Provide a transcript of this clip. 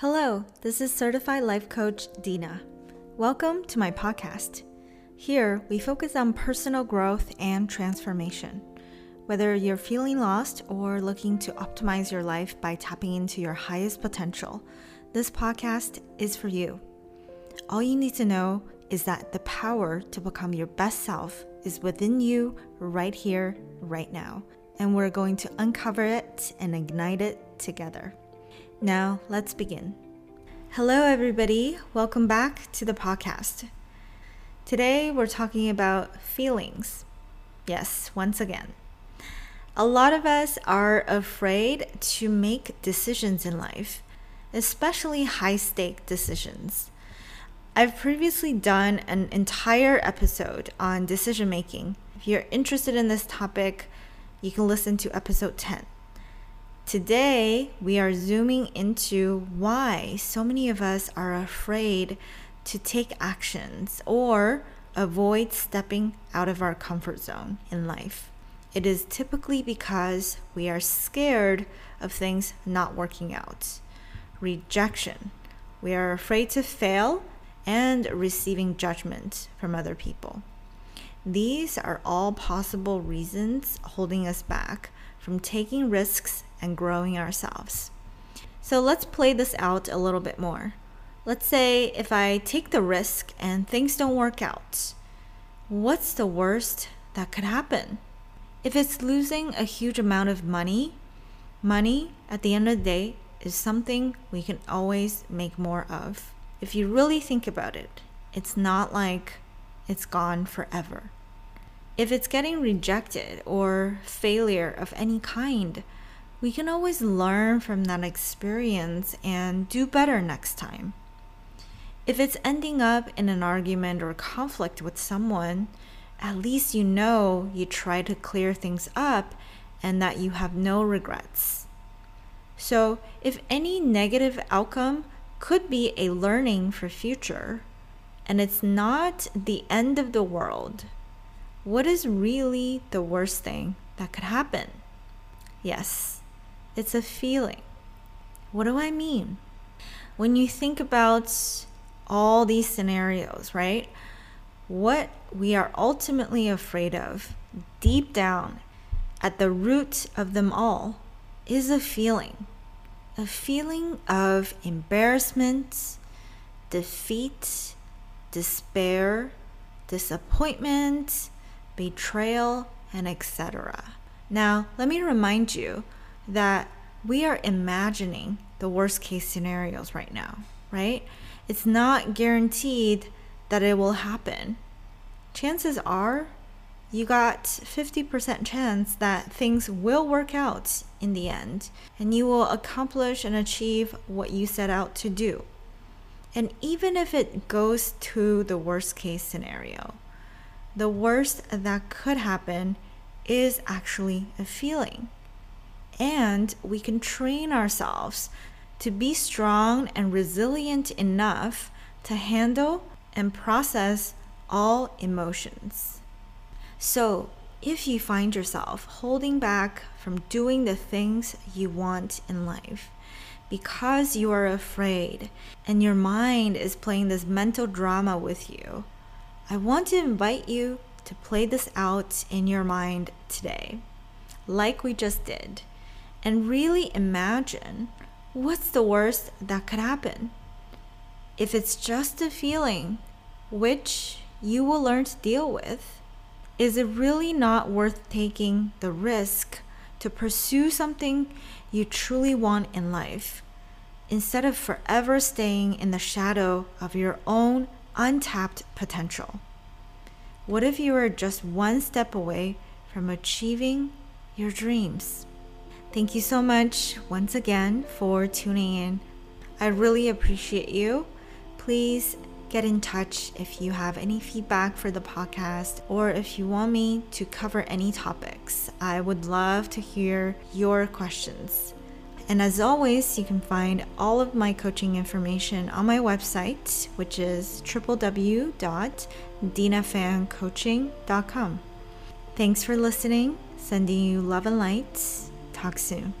Hello, this is Certified Life Coach Dina. Welcome to my podcast. Here, we focus on personal growth and transformation. Whether you're feeling lost or looking to optimize your life by tapping into your highest potential, this podcast is for you. All you need to know is that the power to become your best self is within you right here, right now. And we're going to uncover it and ignite it together. Now, let's begin. Hello, everybody. Welcome back to the podcast. Today, we're talking about feelings. Yes, once again. A lot of us are afraid to make decisions in life, especially high stake decisions. I've previously done an entire episode on decision making. If you're interested in this topic, you can listen to episode 10. Today, we are zooming into why so many of us are afraid to take actions or avoid stepping out of our comfort zone in life. It is typically because we are scared of things not working out. Rejection. We are afraid to fail and receiving judgment from other people. These are all possible reasons holding us back from taking risks and growing ourselves. So let's play this out a little bit more. Let's say if I take the risk and things don't work out, what's the worst that could happen? If it's losing a huge amount of money, money at the end of the day is something we can always make more of. If you really think about it, it's not like it's gone forever. If it's getting rejected or failure of any kind, we can always learn from that experience and do better next time. If it's ending up in an argument or conflict with someone, at least you know you try to clear things up and that you have no regrets. So, if any negative outcome could be a learning for future and it's not the end of the world, what is really the worst thing that could happen? Yes, it's a feeling. What do I mean? When you think about all these scenarios, right? What we are ultimately afraid of, deep down, at the root of them all, is a feeling. A feeling of embarrassment, defeat, despair, disappointment, betrayal, and etc. Now, let me remind you that we are imagining the worst case scenarios right now, right? It's not guaranteed that it will happen. Chances are you got 50% chance that things will work out in the end and you will accomplish and achieve what you set out to do. And even if it goes to the worst case scenario, the worst that could happen is actually a feeling and we can train ourselves to be strong and resilient enough to handle and process all emotions. So, if you find yourself holding back from doing the things you want in life because you are afraid and your mind is playing this mental drama with you, I want to invite you to play this out in your mind today, like we just did and really imagine what's the worst that could happen. If it's just a feeling, which you will learn to deal with, is it really not worth taking the risk to pursue something you truly want in life instead of forever staying in the shadow of your own untapped potential? What if you were just one step away from achieving your dreams? Thank you so much once again for tuning in. I really appreciate you. Please get in touch if you have any feedback for the podcast or if you want me to cover any topics. I would love to hear your questions. And as always, you can find all of my coaching information on my website, which is www.dinafancoaching.com. Thanks for listening. Sending you love and light Talk soon.